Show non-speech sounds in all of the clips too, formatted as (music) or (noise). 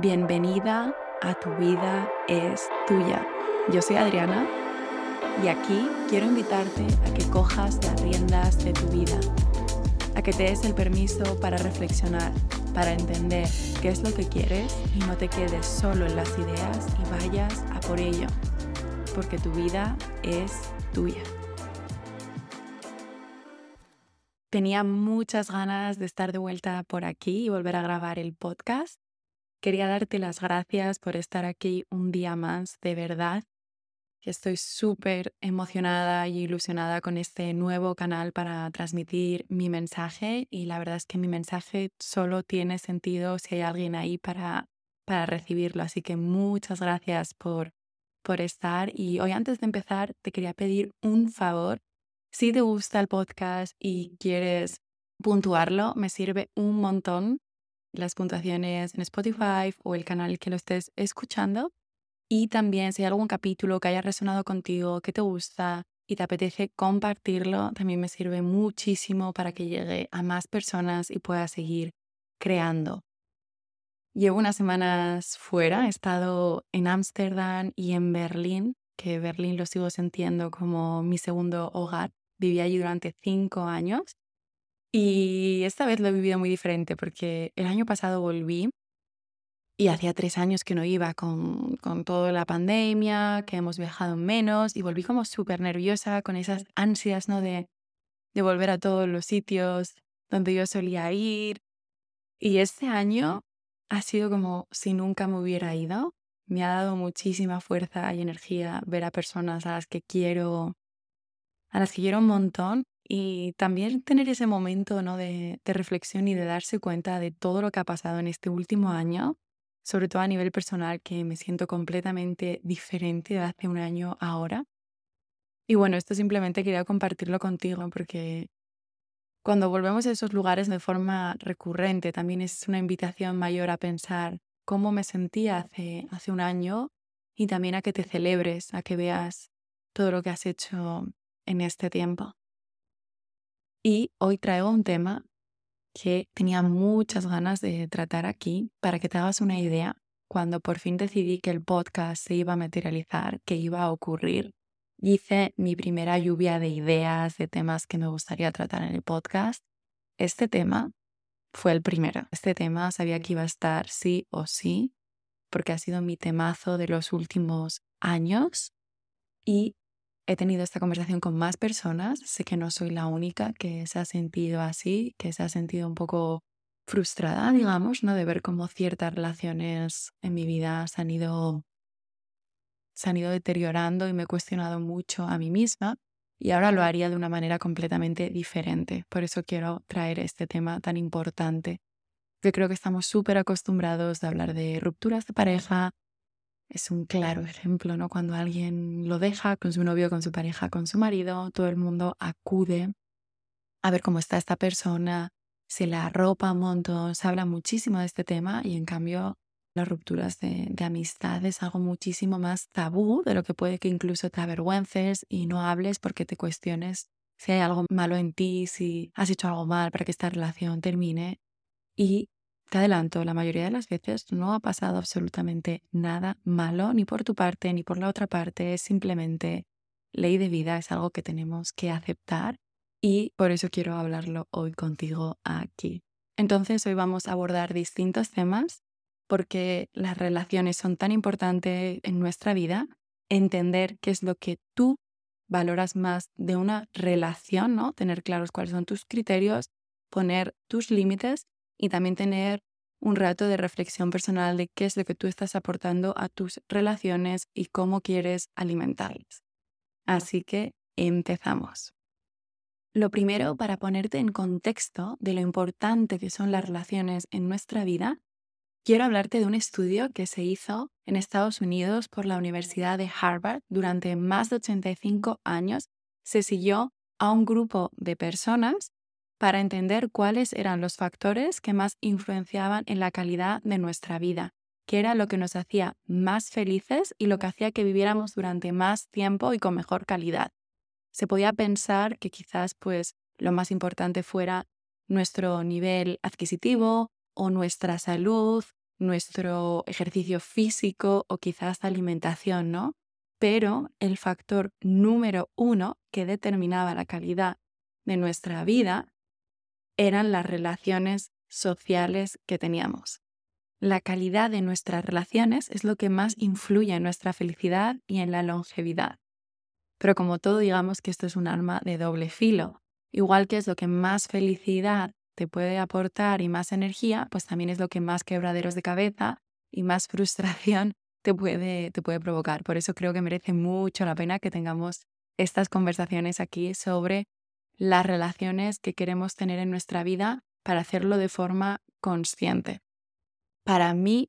Bienvenida a Tu vida es tuya. Yo soy Adriana y aquí quiero invitarte a que cojas las riendas de tu vida, a que te des el permiso para reflexionar, para entender qué es lo que quieres y no te quedes solo en las ideas y vayas a por ello, porque tu vida es tuya. Tenía muchas ganas de estar de vuelta por aquí y volver a grabar el podcast Quería darte las gracias por estar aquí un día más, de verdad. Estoy súper emocionada y ilusionada con este nuevo canal para transmitir mi mensaje y la verdad es que mi mensaje solo tiene sentido si hay alguien ahí para, para recibirlo. Así que muchas gracias por, por estar y hoy antes de empezar te quería pedir un favor. Si te gusta el podcast y quieres puntuarlo, me sirve un montón las puntuaciones en Spotify o el canal que lo estés escuchando. Y también si hay algún capítulo que haya resonado contigo, que te gusta y te apetece compartirlo, también me sirve muchísimo para que llegue a más personas y pueda seguir creando. Llevo unas semanas fuera, he estado en Ámsterdam y en Berlín, que Berlín lo sigo sintiendo como mi segundo hogar. Viví allí durante cinco años y esta vez lo he vivido muy diferente porque el año pasado volví y hacía tres años que no iba con, con toda la pandemia, que hemos viajado menos y volví como súper nerviosa con esas ansias ¿no? de, de volver a todos los sitios donde yo solía ir. Y este año ha sido como si nunca me hubiera ido. Me ha dado muchísima fuerza y energía ver a personas a las que quiero, a las que quiero un montón y también tener ese momento ¿no? de, reflexión y de darse cuenta de todo lo que ha pasado en este último año, sobre todo a nivel personal, que me siento completamente diferente de hace un año ahora. Y bueno, esto simplemente quería compartirlo contigo porque cuando volvemos a esos lugares de forma recurrente, también es una invitación mayor a pensar cómo me sentía hace, hace un año y también a que te celebres, a que veas todo lo que has hecho en este tiempo. Y hoy traigo un tema que tenía muchas ganas de tratar aquí para que te hagas una idea. Cuando por fin decidí que el podcast se iba a materializar, que iba a ocurrir, hice mi primera lluvia de ideas, de temas que me gustaría tratar en el podcast. Este tema fue el primero. Este tema sabía que iba a estar sí o sí, porque ha sido mi temazo de los últimos años y he tenido esta conversación con más personas, sé que no soy la única que se ha sentido así, que se ha sentido un poco frustrada, digamos, ¿no? De ver cómo ciertas relaciones en mi vida se han ido, se han ido deteriorando y me he cuestionado mucho a mí misma y ahora lo haría de una manera completamente diferente. Por eso quiero traer este tema tan importante. Yo creo que estamos súper acostumbrados a hablar de rupturas de pareja, es un claro ejemplo, ¿no? Cuando alguien lo deja con su novio, con su pareja, con su marido, todo el mundo acude a ver cómo está esta persona, se la arropa un montón, se habla muchísimo de este tema y en cambio las rupturas de, de amistad es algo muchísimo más tabú, de lo que puede que incluso te avergüences y no hables porque te cuestiones si hay algo malo en ti, si has hecho algo mal para que esta relación termine. Y te adelanto, la mayoría de las veces no ha pasado absolutamente nada malo, ni por tu parte ni por la otra parte, es simplemente ley de vida, es algo que tenemos que aceptar y por eso quiero hablarlo hoy contigo aquí. Entonces hoy vamos a abordar distintos temas porque las relaciones son tan importantes en nuestra vida, entender qué es lo que tú valoras más de una relación, ¿no? Tener claros cuáles son tus criterios, poner tus límites y también tener un rato de reflexión personal de qué es lo que tú estás aportando a tus relaciones y cómo quieres alimentarlas. Así que empezamos. Lo primero, para ponerte en contexto de lo importante que son las relaciones en nuestra vida, quiero hablarte de un estudio que se hizo en Estados Unidos por la Universidad de Harvard durante más de 85 años. Se siguió a un grupo de personas para entender cuáles eran los factores que más influenciaban en la calidad de nuestra vida, qué era lo que nos hacía más felices y lo que hacía que viviéramos durante más tiempo y con mejor calidad. Se podía pensar que quizás pues lo más importante fuera nuestro nivel adquisitivo o nuestra salud, nuestro ejercicio físico o quizás alimentación, ¿no? Pero el factor número uno que determinaba la calidad de nuestra vida eran las relaciones sociales que teníamos. La calidad de nuestras relaciones es lo que más influye en nuestra felicidad y en la longevidad. Pero como todo, digamos que esto es un arma de doble filo. Igual que es lo que más felicidad te puede aportar y más energía, pues también es lo que más quebraderos de cabeza y más (laughs) frustración te puede, te puede provocar. Por eso creo que merece mucho la pena que tengamos estas conversaciones aquí sobre las relaciones que queremos tener en nuestra vida para hacerlo de forma consciente. Para mí,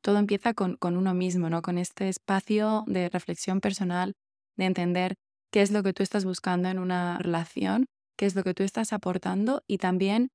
todo empieza con, con uno mismo, ¿no? Con este espacio de reflexión personal, de entender qué es lo que tú estás buscando en una relación, qué es lo que tú estás aportando y también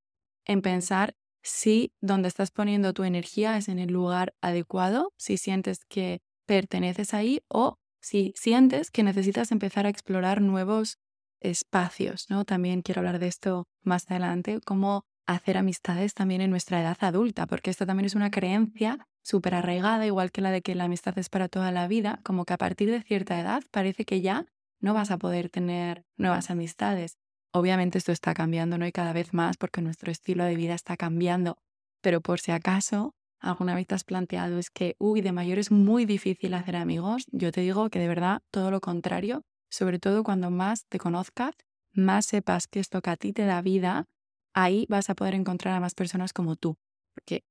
en pensar si donde estás poniendo tu energía es en el lugar adecuado, si sientes que perteneces ahí o si sientes que necesitas empezar a explorar nuevos espacios, ¿no? También quiero hablar de esto más adelante, cómo hacer amistades también en nuestra edad adulta, porque esto también es una creencia súper arraigada, igual que la de que la amistad es para toda la vida, como que a partir de cierta edad parece que ya no vas a poder tener nuevas amistades. Obviamente esto está cambiando, ¿no? Y cada vez más porque nuestro estilo de vida está cambiando. Pero por si acaso alguna vez te has planteado es que, uy, de mayor es muy difícil hacer amigos, yo te digo que de verdad todo lo contrario, sobre todo cuando más te conozcas, más sepas que esto que a ti te da vida, ahí vas a poder encontrar a más personas como tú. Porque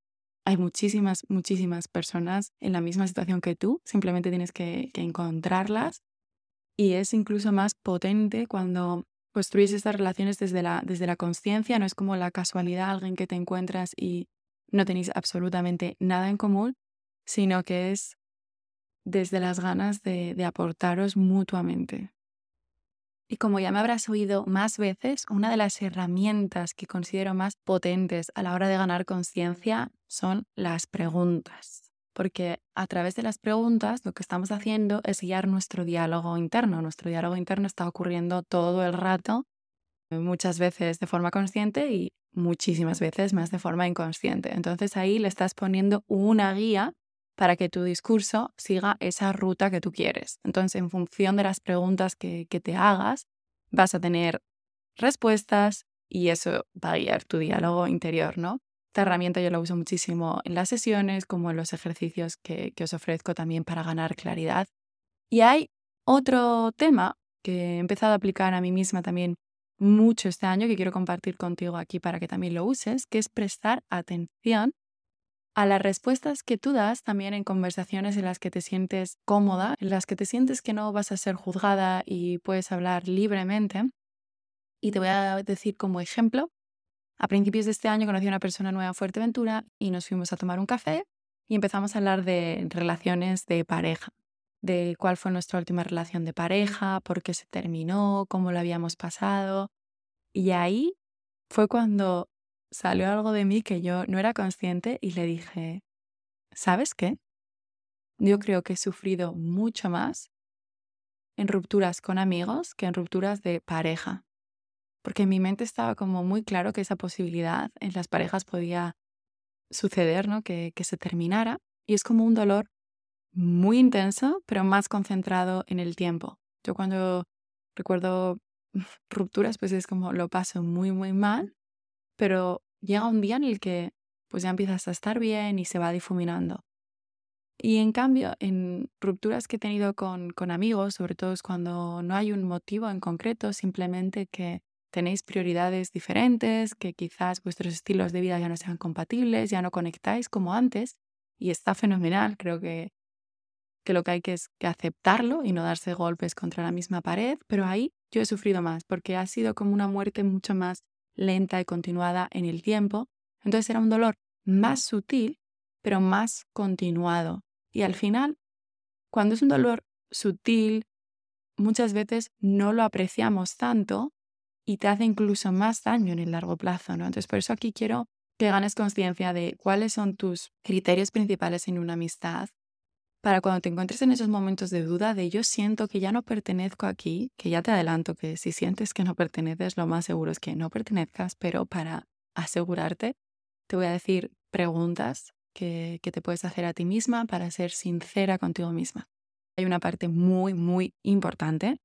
hay muchísimas, muchísimas personas en la misma situación que tú, simplemente tienes que, encontrarlas. Y es incluso más potente cuando construís estas relaciones desde la, desde la conciencia, no es como la casualidad, alguien que te encuentras y no tenéis absolutamente nada en común, sino que es desde las ganas de, de aportaros mutuamente. Y como ya me habrás oído más veces, una de las herramientas que considero más potentes a la hora de ganar conciencia son las preguntas porque a través de las preguntas lo que estamos haciendo es guiar nuestro diálogo interno. Nuestro diálogo interno está ocurriendo todo el rato, muchas veces de forma consciente y muchísimas veces más de forma inconsciente. Entonces ahí le estás poniendo una guía para que tu discurso siga esa ruta que tú quieres. Entonces, en función de las preguntas que, que te hagas, vas a tener respuestas y eso va a guiar tu diálogo interior, ¿no? Esta herramienta yo la uso muchísimo en las sesiones, como en los ejercicios que, os ofrezco también para ganar claridad. Y hay otro tema que he empezado a aplicar a mí misma también mucho este año, que quiero compartir contigo aquí para que también lo uses, que es prestar atención a las respuestas que tú das también en conversaciones en las que te sientes cómoda, en las que te sientes que no vas a ser juzgada y puedes hablar libremente. Y te voy a decir como ejemplo a principios de este año conocí a una persona nueva en Fuerteventura y nos fuimos a tomar un café y empezamos a hablar de relaciones de pareja, de cuál fue nuestra última relación de pareja, por qué se terminó, cómo lo habíamos pasado. Y ahí fue cuando salió algo de mí que yo no era consciente y le dije, ¿sabes qué? Yo creo que he sufrido mucho más en rupturas con amigos que en rupturas de pareja porque en mi mente estaba como muy claro que esa posibilidad en las parejas podía suceder, ¿no? Que, que se terminara. Y es como un dolor muy intenso, pero más concentrado en el tiempo. Yo cuando recuerdo (laughs) rupturas, pues es como lo paso muy, muy mal, pero llega un día en el que pues ya empiezas a estar bien y se va difuminando. Y en cambio, en rupturas que he tenido con, con amigos, sobre todo es cuando no hay un motivo en concreto, simplemente que tenéis prioridades diferentes, que quizás vuestros estilos de vida ya no sean compatibles, ya no conectáis como antes, y está fenomenal. Creo que, que lo que hay que es que aceptarlo y no darse golpes contra la misma pared, pero ahí yo he sufrido más, porque ha sido como una muerte mucho más lenta y continuada en el tiempo. Entonces era un dolor más sutil, pero más continuado. Y al final, cuando es un dolor sutil, muchas veces no lo apreciamos tanto y te hace incluso más daño en el largo plazo, ¿no? Entonces, por eso aquí quiero que ganes conciencia de cuáles son tus criterios principales en una amistad para cuando te encuentres en esos momentos de duda de yo siento que ya no pertenezco aquí, que ya te adelanto que si sientes que no perteneces, lo más seguro es que no pertenezcas, pero para asegurarte, te voy a decir preguntas que, que te puedes hacer a ti misma para ser sincera contigo misma. Hay una parte muy, muy importante,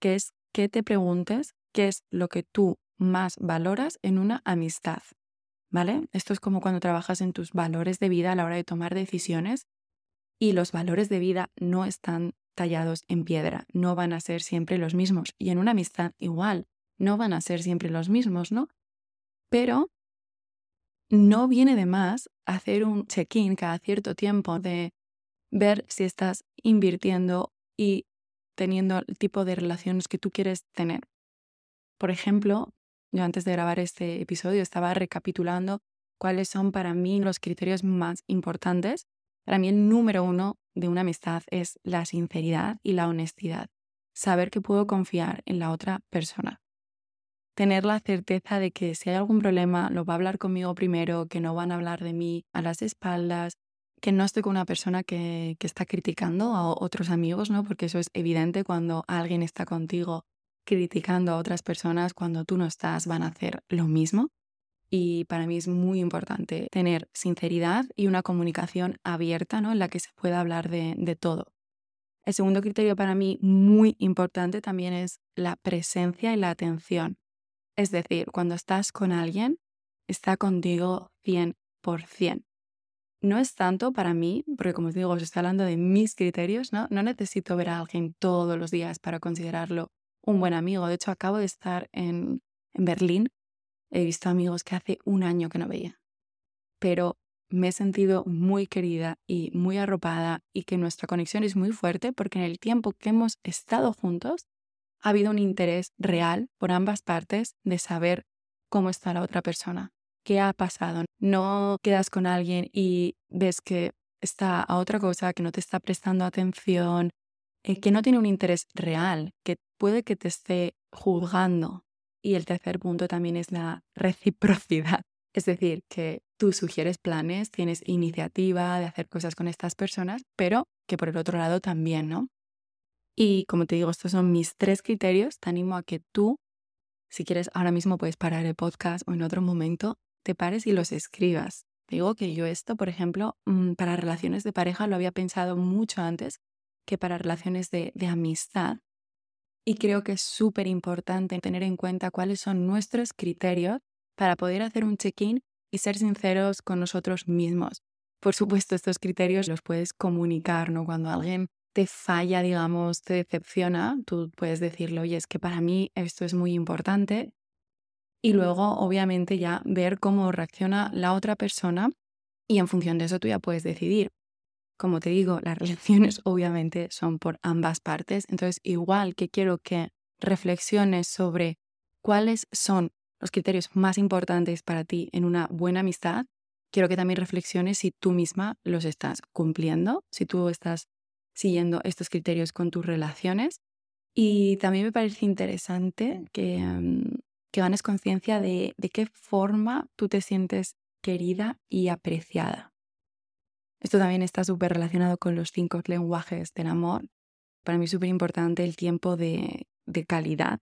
que es que te preguntes qué es lo que tú más valoras en una amistad. ¿Vale? Esto es como cuando trabajas en tus valores de vida a la hora de tomar decisiones y los valores de vida no están tallados en piedra, no van a ser siempre los mismos. Y en una amistad igual, no van a ser siempre los mismos, ¿no? Pero no viene de más hacer un check-in cada cierto tiempo de ver si estás invirtiendo y teniendo el tipo de relaciones que tú quieres tener. Por ejemplo, yo antes de grabar este episodio estaba recapitulando cuáles son para mí los criterios más importantes. Para mí el número uno de una amistad es la sinceridad y la honestidad. Saber que puedo confiar en la otra persona. Tener la certeza de que si hay algún problema lo va a hablar conmigo primero, que no van a hablar de mí a las espaldas, que no estoy con una persona que, que está criticando a otros amigos, ¿no? Porque eso es evidente cuando alguien está contigo criticando a otras personas, cuando tú no estás, van a hacer lo mismo. Y para mí es muy importante tener sinceridad y una comunicación abierta ¿no? en la que se pueda hablar de, todo. El segundo criterio para mí muy importante también es la presencia y la atención. Es decir, cuando estás con alguien, está contigo 100%. No es tanto para mí, porque como os digo, os estoy hablando de mis criterios, ¿no? No necesito ver a alguien todos los días para considerarlo un buen amigo. De hecho, acabo de estar en, en Berlín He visto amigos que hace un año que no veía. Pero me he sentido muy querida y muy arropada y que nuestra conexión es muy fuerte porque en el tiempo que hemos estado juntos ha habido un interés real por ambas partes de saber cómo está la otra persona, qué ha pasado. No quedas con alguien y ves que está a otra cosa, que no te está prestando atención, eh, que no tiene un interés real, que puede que te esté juzgando y el tercer punto también es la reciprocidad. (laughs) Es decir, que tú sugieres planes, tienes iniciativa de hacer cosas con estas personas, pero que por el otro lado también, ¿no? Y como te digo, estos son mis tres criterios. Te animo a que tú, si quieres, ahora mismo puedes parar el podcast o en otro momento, te pares y los escribas. Digo que yo esto, por ejemplo, mm, para relaciones de pareja lo había pensado mucho antes que para relaciones de, de amistad. Y creo que es súper importante tener en cuenta cuáles son nuestros criterios para poder hacer un check-in y ser sinceros con nosotros mismos. Por supuesto, estos criterios los puedes comunicar, ¿no? Cuando alguien te falla, digamos, te decepciona, tú puedes decirle, oye, es que para mí esto es muy importante. Y luego, obviamente, ya ver cómo reacciona la otra persona y en función de eso tú ya puedes decidir, como te digo, las (laughs) relaciones obviamente son por ambas partes. Entonces, igual que quiero que reflexiones sobre cuáles son los criterios más importantes para ti en una buena amistad, quiero que también reflexiones si tú misma los estás cumpliendo, si tú estás siguiendo estos criterios con tus relaciones. Y también me parece interesante que, mm, que ganes conciencia de, de qué forma tú te sientes querida y apreciada. Esto también está súper relacionado con los cinco lenguajes del amor. Para mí es súper importante el tiempo de, calidad,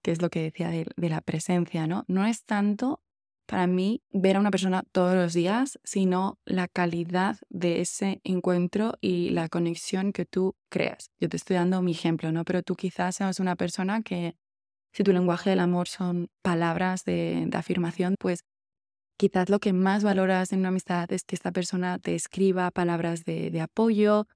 que es lo que decía de, de la presencia, ¿no? No es tanto para mí ver a una persona todos los días, sino la calidad de ese encuentro y la conexión que tú creas. Yo te estoy dando mi ejemplo, ¿no? Pero tú quizás seas una persona que, si tu lenguaje del amor son palabras de, de afirmación, pues Quizás lo que más valoras en una amistad es que esta persona te escriba palabras de, apoyo.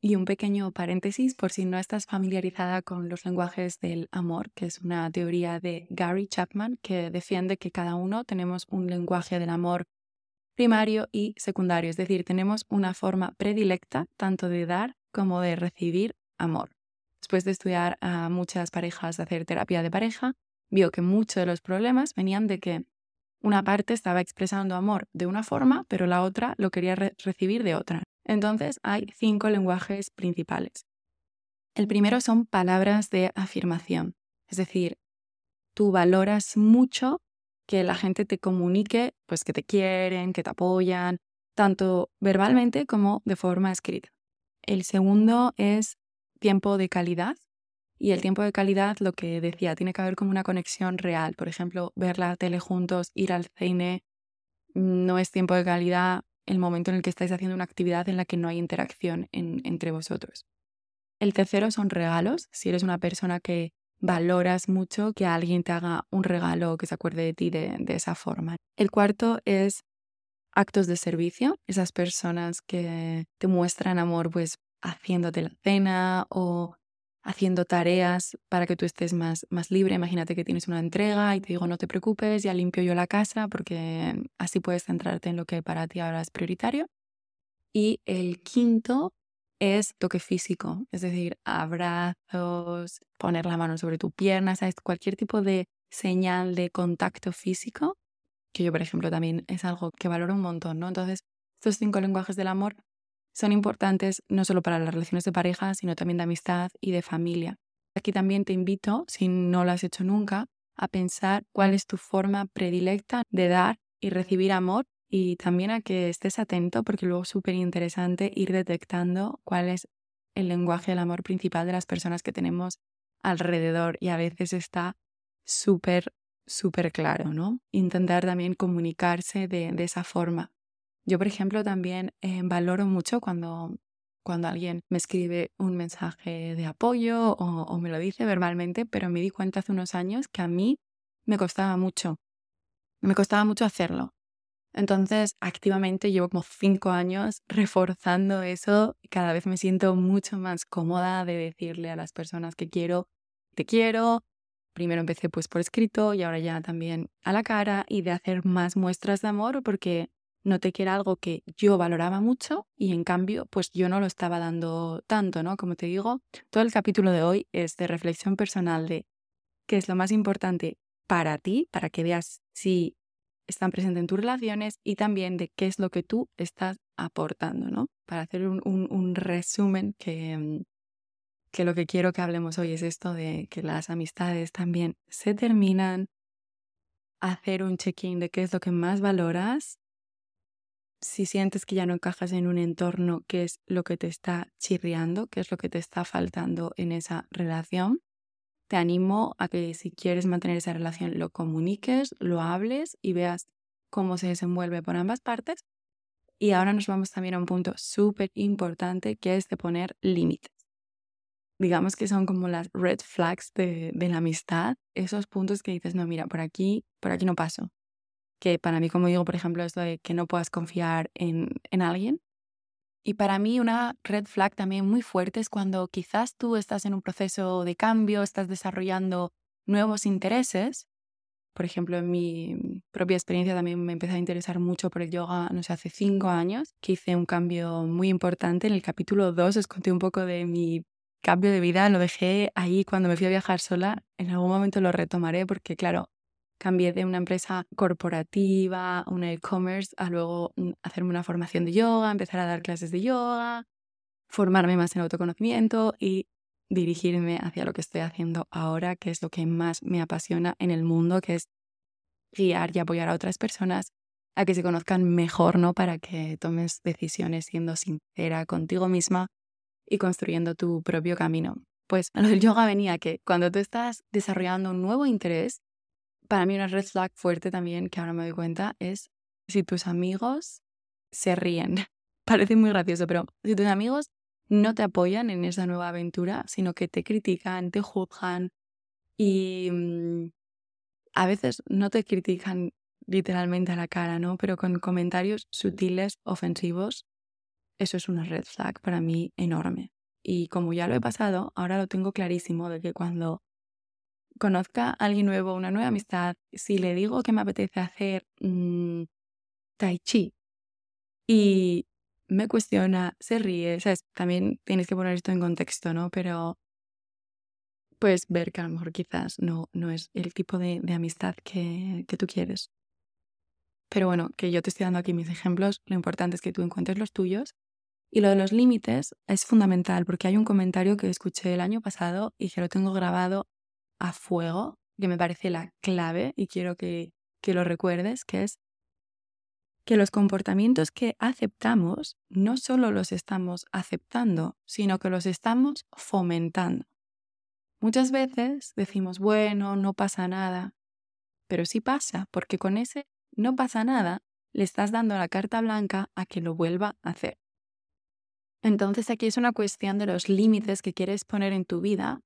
Y un pequeño paréntesis por si no estás familiarizada con los lenguajes del amor, que es una teoría de Gary Chapman que defiende que cada uno tenemos un lenguaje del amor primario y secundario, es decir, tenemos una forma predilecta tanto de dar como de recibir amor. Después de estudiar a muchas parejas, hacer terapia de pareja, vio que muchos de los problemas venían de que una parte estaba expresando amor de una forma, pero la otra lo quería recibir de otra. Entonces hay cinco lenguajes principales. El primero son palabras de afirmación, es decir, tú valoras mucho que la gente te comunique pues que te quieren, que te apoyan, tanto verbalmente como de forma escrita. El segundo es tiempo de calidad, y el tiempo de calidad, lo que decía, tiene que haber como una conexión real. Por ejemplo, ver la tele juntos, ir al cine, no es tiempo de calidad el momento en el que estáis haciendo una actividad en la que no hay interacción entre vosotros. El tercero son regalos. Si eres una persona que valoras mucho que alguien te haga un regalo o que se acuerde de ti de, de esa forma. El cuarto es actos de servicio, esas personas que te muestran amor pues haciéndote la cena o haciendo tareas para que tú estés más, más libre. Imagínate que tienes una entrega y te digo, no te preocupes, ya limpio yo la casa porque así puedes centrarte en lo que para ti ahora es prioritario. Y el quinto es toque físico, es decir, abrazos, poner la mano sobre tu pierna, ¿sabes? Cualquier tipo de señal de contacto físico, que yo, por ejemplo, también es algo que valoro un montón, ¿no? Entonces, estos cinco lenguajes del amor son importantes no solo para las relaciones de pareja, sino también de amistad y de familia. Aquí también te invito, si no lo has hecho nunca, a pensar cuál es tu forma predilecta de dar y recibir amor y también a que estés atento porque luego es súper interesante ir detectando cuál es el lenguaje del amor principal de las personas que tenemos alrededor y a veces está súper, súper claro, ¿no? Intentar también comunicarse de, esa forma. Yo, por ejemplo, también eh, valoro mucho cuando, cuando alguien me escribe un mensaje de apoyo o, o me lo dice verbalmente, pero me di cuenta hace unos años que a mí me costaba mucho. Me costaba mucho hacerlo. Entonces, activamente llevo como cinco años reforzando eso y cada vez me siento mucho más cómoda de decirle a las personas que quiero, te quiero. Primero empecé pues por escrito y ahora ya también a la cara y de hacer más muestras de amor porque noté que era algo que yo valoraba mucho y en cambio pues yo no lo estaba dando tanto, ¿no? Como te digo, todo el capítulo de hoy es de reflexión personal de qué es lo más importante para ti, para que veas si están presentes en tus relaciones y también de qué es lo que tú estás aportando, ¿no? Para hacer un, resumen que, mm, que lo que quiero que hablemos hoy es esto de que las amistades también se terminan, hacer un check-in de qué es lo que más valoras, si sientes que ya no encajas en un entorno, qué es lo que te está chirriando, qué es lo que te está faltando en esa relación te animo a que si quieres mantener esa relación lo comuniques, lo hables y veas cómo se desenvuelve por ambas partes. Y ahora nos vamos también a un punto súper importante que es de poner límites. Digamos que son como las red flags de, la amistad, esos puntos que dices, no, mira, por aquí, por aquí no paso. Que para mí, como digo, por ejemplo, esto de que no puedas confiar en, en alguien, y para mí una red flag también muy fuerte es cuando quizás tú estás en un proceso de cambio, estás desarrollando nuevos intereses. Por ejemplo, en mi propia experiencia también me empecé a interesar mucho por el yoga, no sé, hace cinco años, que hice un cambio muy importante. En el capítulo 2 os conté un poco de mi cambio de vida, lo dejé ahí cuando me fui a viajar sola. En algún momento lo retomaré porque, claro, cambié de una empresa corporativa, una e-commerce, a luego mm, hacerme una formación de yoga, empezar a dar clases de yoga, formarme más en autoconocimiento y dirigirme hacia lo que estoy haciendo ahora, que es lo que más me apasiona en el mundo, que es guiar y apoyar a otras personas a que se conozcan mejor, ¿no? Para que tomes decisiones siendo sincera contigo misma y construyendo tu propio camino. Pues lo del yoga venía que cuando tú estás desarrollando un nuevo interés, para mí una red flag fuerte también, que ahora me doy cuenta, es si tus amigos se ríen. (laughs) Parece muy gracioso, pero si tus amigos no te apoyan en esa nueva aventura, sino que te critican, te juzgan y mm, a veces no te critican literalmente a la cara, ¿no? Pero con comentarios sutiles, ofensivos, eso es una red flag para mí enorme. Y como ya lo he pasado, ahora lo tengo clarísimo de que cuando conozca a alguien nuevo, una nueva amistad, si le digo que me apetece hacer mm, tai chi y me cuestiona, se ríe, ¿sabes? También tienes que poner esto en contexto, ¿no? Pero puedes ver que a lo mejor quizás no, no es el tipo de, de amistad que, que tú quieres. Pero bueno, que yo te estoy dando aquí mis ejemplos, lo importante es que tú encuentres los tuyos. Y lo de los límites es fundamental porque hay un comentario que escuché el año pasado y que lo tengo grabado a fuego, que me parece la clave y quiero que, que lo recuerdes, que es que los comportamientos que aceptamos no solo los estamos aceptando, sino que los estamos fomentando. Muchas veces decimos, bueno, no pasa nada, pero sí pasa, porque con ese no pasa nada le estás dando la carta blanca a que lo vuelva a hacer. Entonces aquí es una cuestión de los límites que quieres poner en tu vida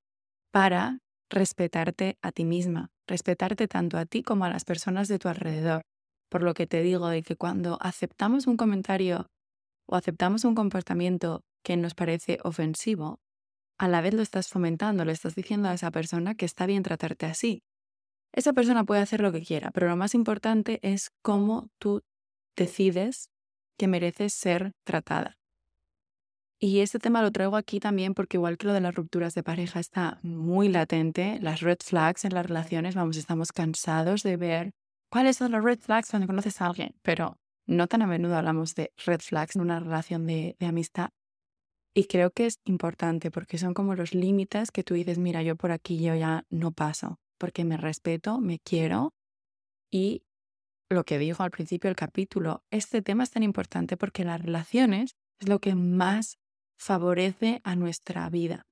para respetarte a ti misma, respetarte tanto a ti como a las personas de tu alrededor. Por lo que te digo de que cuando aceptamos un comentario o aceptamos un comportamiento que nos parece ofensivo, a la vez lo estás fomentando, le estás diciendo a esa persona que está bien tratarte así. Esa persona puede hacer lo que quiera, pero lo más importante es cómo tú decides que mereces ser tratada. Y este tema lo traigo aquí también porque igual que lo de las rupturas de pareja está muy latente, las red flags en las relaciones, vamos, estamos cansados de ver cuáles son las red flags cuando conoces a alguien, pero no tan a menudo hablamos de red flags en una relación de, de amistad. Y creo que es importante porque son como los límites que tú dices, mira, yo por aquí yo ya no paso, porque me respeto, me quiero y lo que dijo al principio del capítulo, este tema es tan importante porque las relaciones es lo que más favorece a nuestra vida.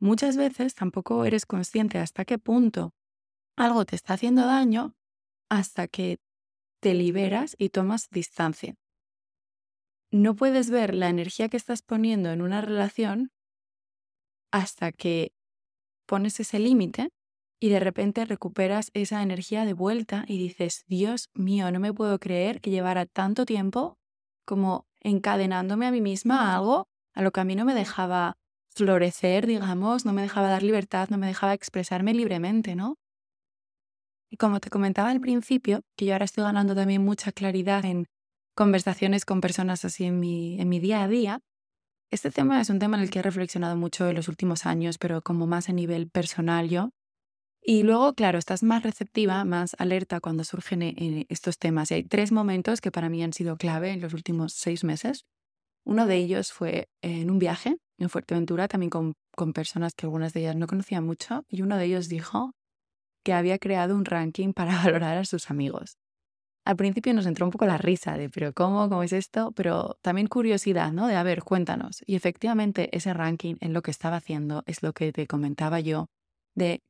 Muchas veces tampoco eres consciente hasta qué punto algo te está haciendo daño hasta que te liberas y tomas distancia. No puedes ver la energía que estás poniendo en una relación hasta que pones ese límite y de repente recuperas esa energía de vuelta y dices, Dios mío, no me puedo creer que llevara tanto tiempo como encadenándome a mí misma a algo a lo que a mí no me dejaba florecer, digamos, no me dejaba dar libertad, no me dejaba expresarme libremente, ¿no? Y como te comentaba al principio, que yo ahora estoy ganando también mucha claridad en conversaciones con personas así en mi, día a día, este tema es un tema en el que he reflexionado mucho en los últimos años, pero como más a nivel personal yo. Y luego, claro, estás más receptiva, más alerta cuando surgen eh, estos temas. Y hay tres momentos que para mí han sido clave en los últimos seis meses. Uno de ellos fue en un viaje en Fuerteventura, también con, con personas que algunas de ellas no conocía mucho, y uno de ellos dijo que había creado un ranking para (laughs) valorar a sus amigos. Al principio nos entró un poco la risa de, pero ¿cómo? ¿Cómo es esto? Pero también curiosidad, ¿no? De, a ver, cuéntanos. Y efectivamente ese ranking en lo que estaba haciendo es lo que te comentaba yo, de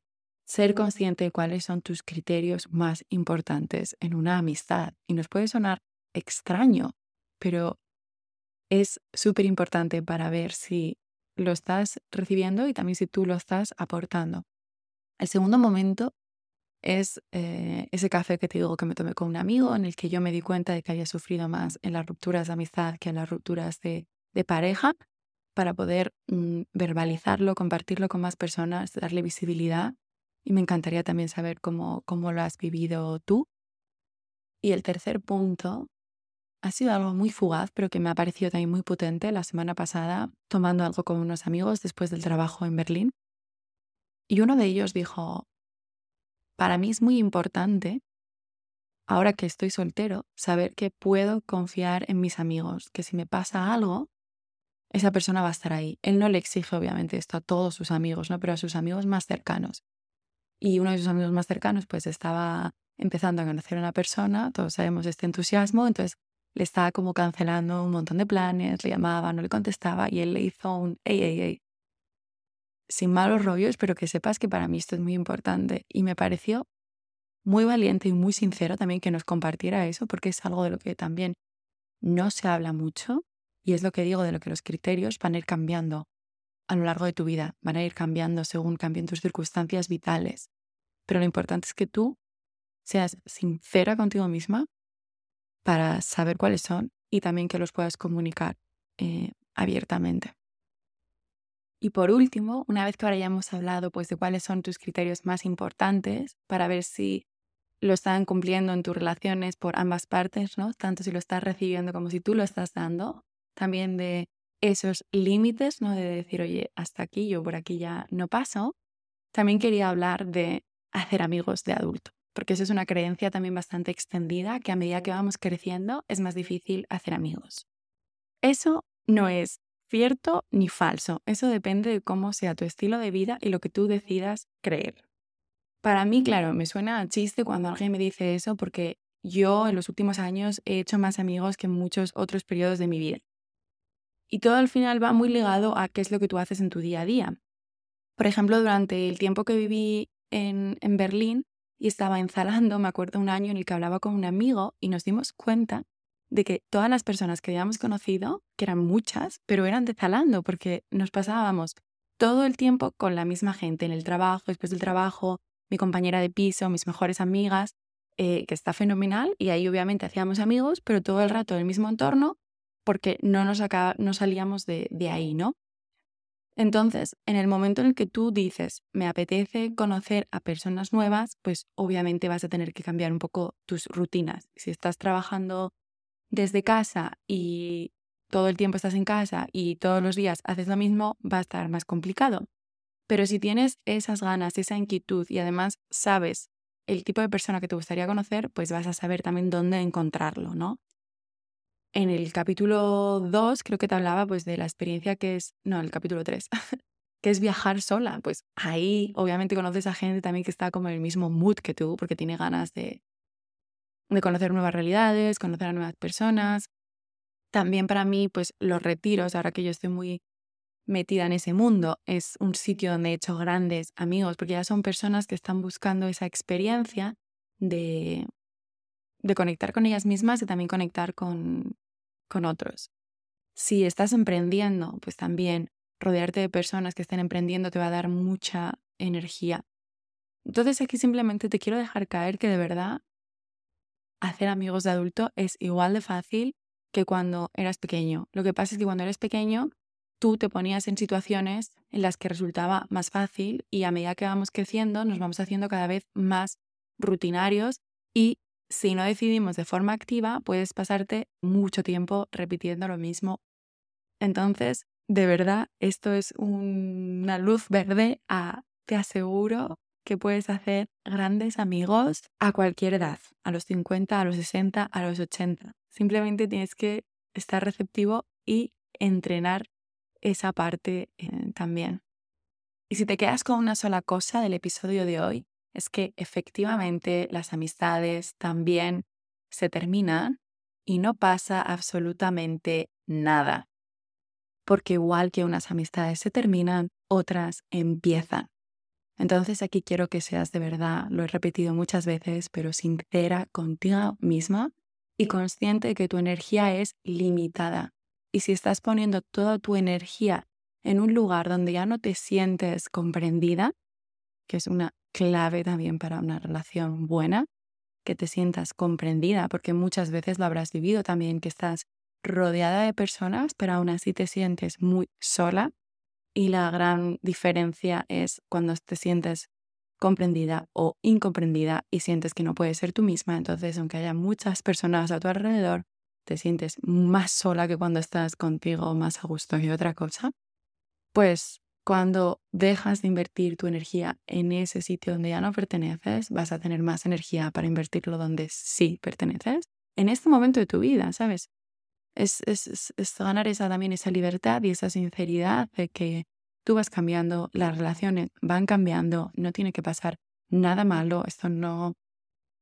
ser consciente de cuáles son tus criterios más importantes en una amistad. Y nos puede sonar extraño, pero es súper importante para ver si lo estás recibiendo y también si tú lo estás aportando. El segundo momento es eh, ese café que te digo que me tomé con un amigo en el que yo me di cuenta de que había sufrido más en las rupturas de amistad que en las rupturas de, pareja para poder mm, verbalizarlo, compartirlo con más personas, darle visibilidad. Y me encantaría también saber cómo, cómo lo has vivido tú. Y el tercer punto ha sido algo muy fugaz, pero que me ha parecido también muy potente la semana pasada, tomando algo con unos amigos después del trabajo en Berlín. Y uno de ellos dijo, para mí es muy importante, ahora que estoy soltero, saber que puedo confiar en mis amigos, que si me pasa algo, esa persona va a estar ahí. Él no le exige, obviamente, esto a todos sus amigos, ¿no? pero a sus amigos más cercanos. Y uno de sus amigos más cercanos, pues estaba empezando a conocer a una persona, todos sabemos este entusiasmo, entonces le estaba como cancelando un montón de planes, le llamaba, no le contestaba y él le hizo un ey, ey, ey. Sin malos rollos, pero que sepas que para mí esto es muy importante. Y me pareció muy valiente y muy sincero también que nos compartiera eso, porque es algo de lo que también no se habla mucho. Y es lo que digo de lo que los criterios van a ir cambiando a lo largo de tu vida, van a ir cambiando según cambien tus circunstancias vitales. Pero lo importante es que tú seas sincera contigo misma para saber cuáles son y también que los puedas comunicar eh, abiertamente. Y por último, una vez que ahora ya hemos hablado pues, de cuáles son tus criterios más importantes para ver si lo están cumpliendo en tus relaciones por ambas partes, ¿no? tanto si lo estás recibiendo como si tú lo estás dando, también de esos límites, ¿no? de decir, oye, hasta aquí, yo por aquí ya no paso, también quería hablar de hacer amigos de adulto porque eso es una creencia también bastante extendida, que a medida que vamos creciendo es más difícil hacer amigos. Eso no es cierto ni falso, eso depende de cómo sea tu estilo de vida y lo que tú decidas creer. Para mí, claro, me suena a chiste cuando alguien me dice eso porque yo en los últimos años he hecho más amigos que en muchos otros periodos de mi vida. Y todo al final va muy ligado a qué es lo que tú haces en tu día a día. Por ejemplo, durante el tiempo que viví en, en Berlín, y estaba en me acuerdo un año en el que hablaba con un amigo y nos dimos cuenta de que todas las personas que habíamos conocido, que eran muchas, pero eran de Zalando, porque nos pasábamos todo el tiempo con la misma gente, en el trabajo, después del trabajo, mi compañera de piso, mis mejores amigas, eh, que está fenomenal, y ahí obviamente hacíamos amigos, pero todo el rato en el mismo entorno, porque no nos no salíamos de, de ahí, ¿no? Entonces, en el momento en el que tú dices, me apetece conocer a personas nuevas, pues obviamente vas a tener que cambiar un poco tus rutinas. Si estás trabajando desde casa y todo el tiempo estás en casa y todos los días haces lo mismo, va a estar más complicado. Pero si tienes esas ganas, esa inquietud y además sabes el tipo de persona que te gustaría conocer, pues vas a saber también dónde encontrarlo, ¿no? En el capítulo 2 creo que te hablaba pues de la experiencia que es, no, el capítulo 3, (laughs) que es viajar sola. Pues ahí obviamente conoces a gente también que está como en el mismo mood que tú, porque tiene ganas de, de conocer nuevas realidades, conocer a nuevas personas. También para mí, pues los retiros, ahora que yo estoy muy metida en ese mundo, es un sitio donde he hecho grandes amigos, porque ya son personas que están buscando esa experiencia de, de conectar con ellas mismas y también conectar con, con otros. Si estás emprendiendo, pues también rodearte de personas que estén emprendiendo te va a dar mucha energía. Entonces aquí simplemente te quiero dejar caer que de verdad hacer amigos de adulto es igual de fácil que cuando eras pequeño. Lo que pasa es que cuando eres pequeño tú te ponías en situaciones en las que resultaba más fácil y a medida que vamos creciendo nos vamos haciendo cada vez más rutinarios y si no decidimos de forma activa puedes pasarte mucho tiempo repitiendo lo mismo. Entonces, de verdad, esto es una luz verde te aseguro que puedes hacer grandes amigos a cualquier edad, a los 50, a los 60, a los 80. Simplemente tienes que estar receptivo y entrenar esa parte eh, también. Y si te quedas con una sola cosa del episodio de hoy, es que efectivamente las amistades también se terminan y no pasa absolutamente nada. Porque igual que unas amistades se terminan, otras empiezan. Entonces aquí quiero que seas de verdad, lo he repetido muchas veces, pero sincera contigo misma y consciente de que tu energía es limitada. Y si estás poniendo toda tu energía en un lugar donde ya no te sientes comprendida, que es una clave también para una relación buena, que te sientas comprendida, porque muchas veces lo habrás vivido también, que estás rodeada de personas, pero aún así te sientes muy sola y la gran diferencia es cuando te sientes comprendida o incomprendida y sientes que no puedes ser tú misma. Entonces, aunque haya muchas personas a tu alrededor, te sientes más sola que cuando estás contigo más a gusto y otra cosa. Pues cuando dejas de invertir tu energía en ese sitio donde ya no perteneces, vas a tener más energía para invertirlo donde sí perteneces. En este momento de tu vida, ¿sabes? es, es, ganar esa, también esa libertad y esa sinceridad de que tú vas cambiando, las relaciones van cambiando, no tiene que pasar nada malo, esto no,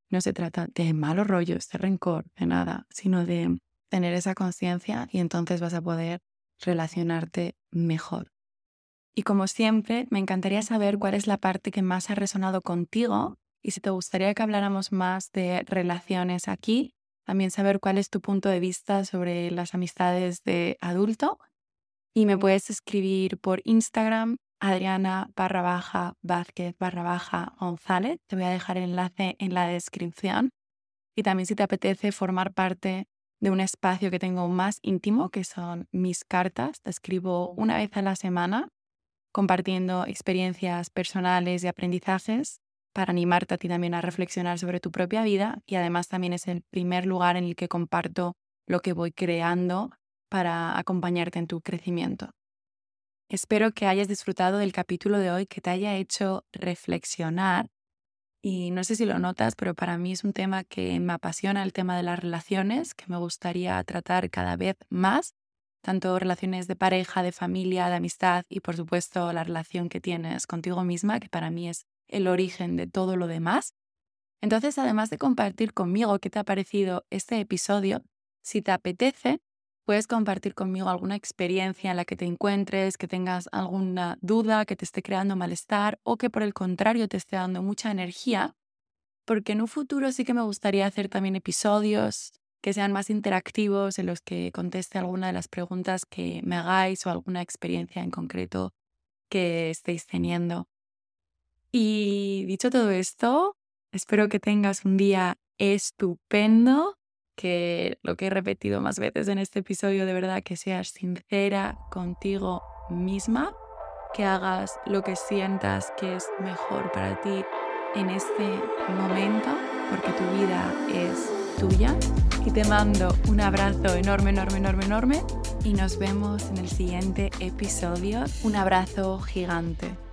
no se trata de malos rollos, de rencor, de nada, sino de tener esa conciencia y entonces vas a poder relacionarte mejor. Y como siempre, me encantaría saber cuál es la parte que más ha resonado contigo y si te gustaría que habláramos más de relaciones aquí, también saber cuál es tu punto de vista sobre las amistades de adulto. Y me puedes escribir por Instagram, Adriana barra baja Vázquez barra baja González. Te voy a dejar el enlace en la descripción. Y también si te apetece formar parte de un espacio que tengo más íntimo, que son mis cartas. Te escribo una vez a la semana compartiendo experiencias personales y aprendizajes para animarte a ti también a reflexionar sobre tu propia vida y además también es el primer lugar en el que comparto lo que voy creando para acompañarte en tu crecimiento. Espero que hayas disfrutado del capítulo de hoy, que te haya hecho reflexionar y no sé si lo notas, pero para mí es un tema que me apasiona, el tema de las relaciones, que me gustaría tratar cada vez más, tanto relaciones de pareja, de familia, de amistad y por supuesto la relación que tienes contigo misma, que para mí es el origen de todo lo demás. Entonces, además de compartir conmigo qué te ha parecido este episodio, si te apetece, puedes compartir conmigo alguna experiencia en la que te encuentres, que tengas alguna duda, que te esté creando malestar o que por el contrario te esté dando mucha energía, porque en un futuro sí que me gustaría hacer también episodios que sean más interactivos, en los que conteste alguna de las preguntas que me hagáis o alguna experiencia en concreto que estéis teniendo. Y dicho todo esto, espero que tengas un día estupendo, que lo que he repetido más veces en este episodio, de verdad que seas sincera contigo misma, que hagas lo que sientas que es mejor para ti en este momento, porque tu vida es tuya. Y te mando un abrazo enorme, enorme, enorme, enorme. Y nos vemos en el siguiente episodio. Un abrazo gigante.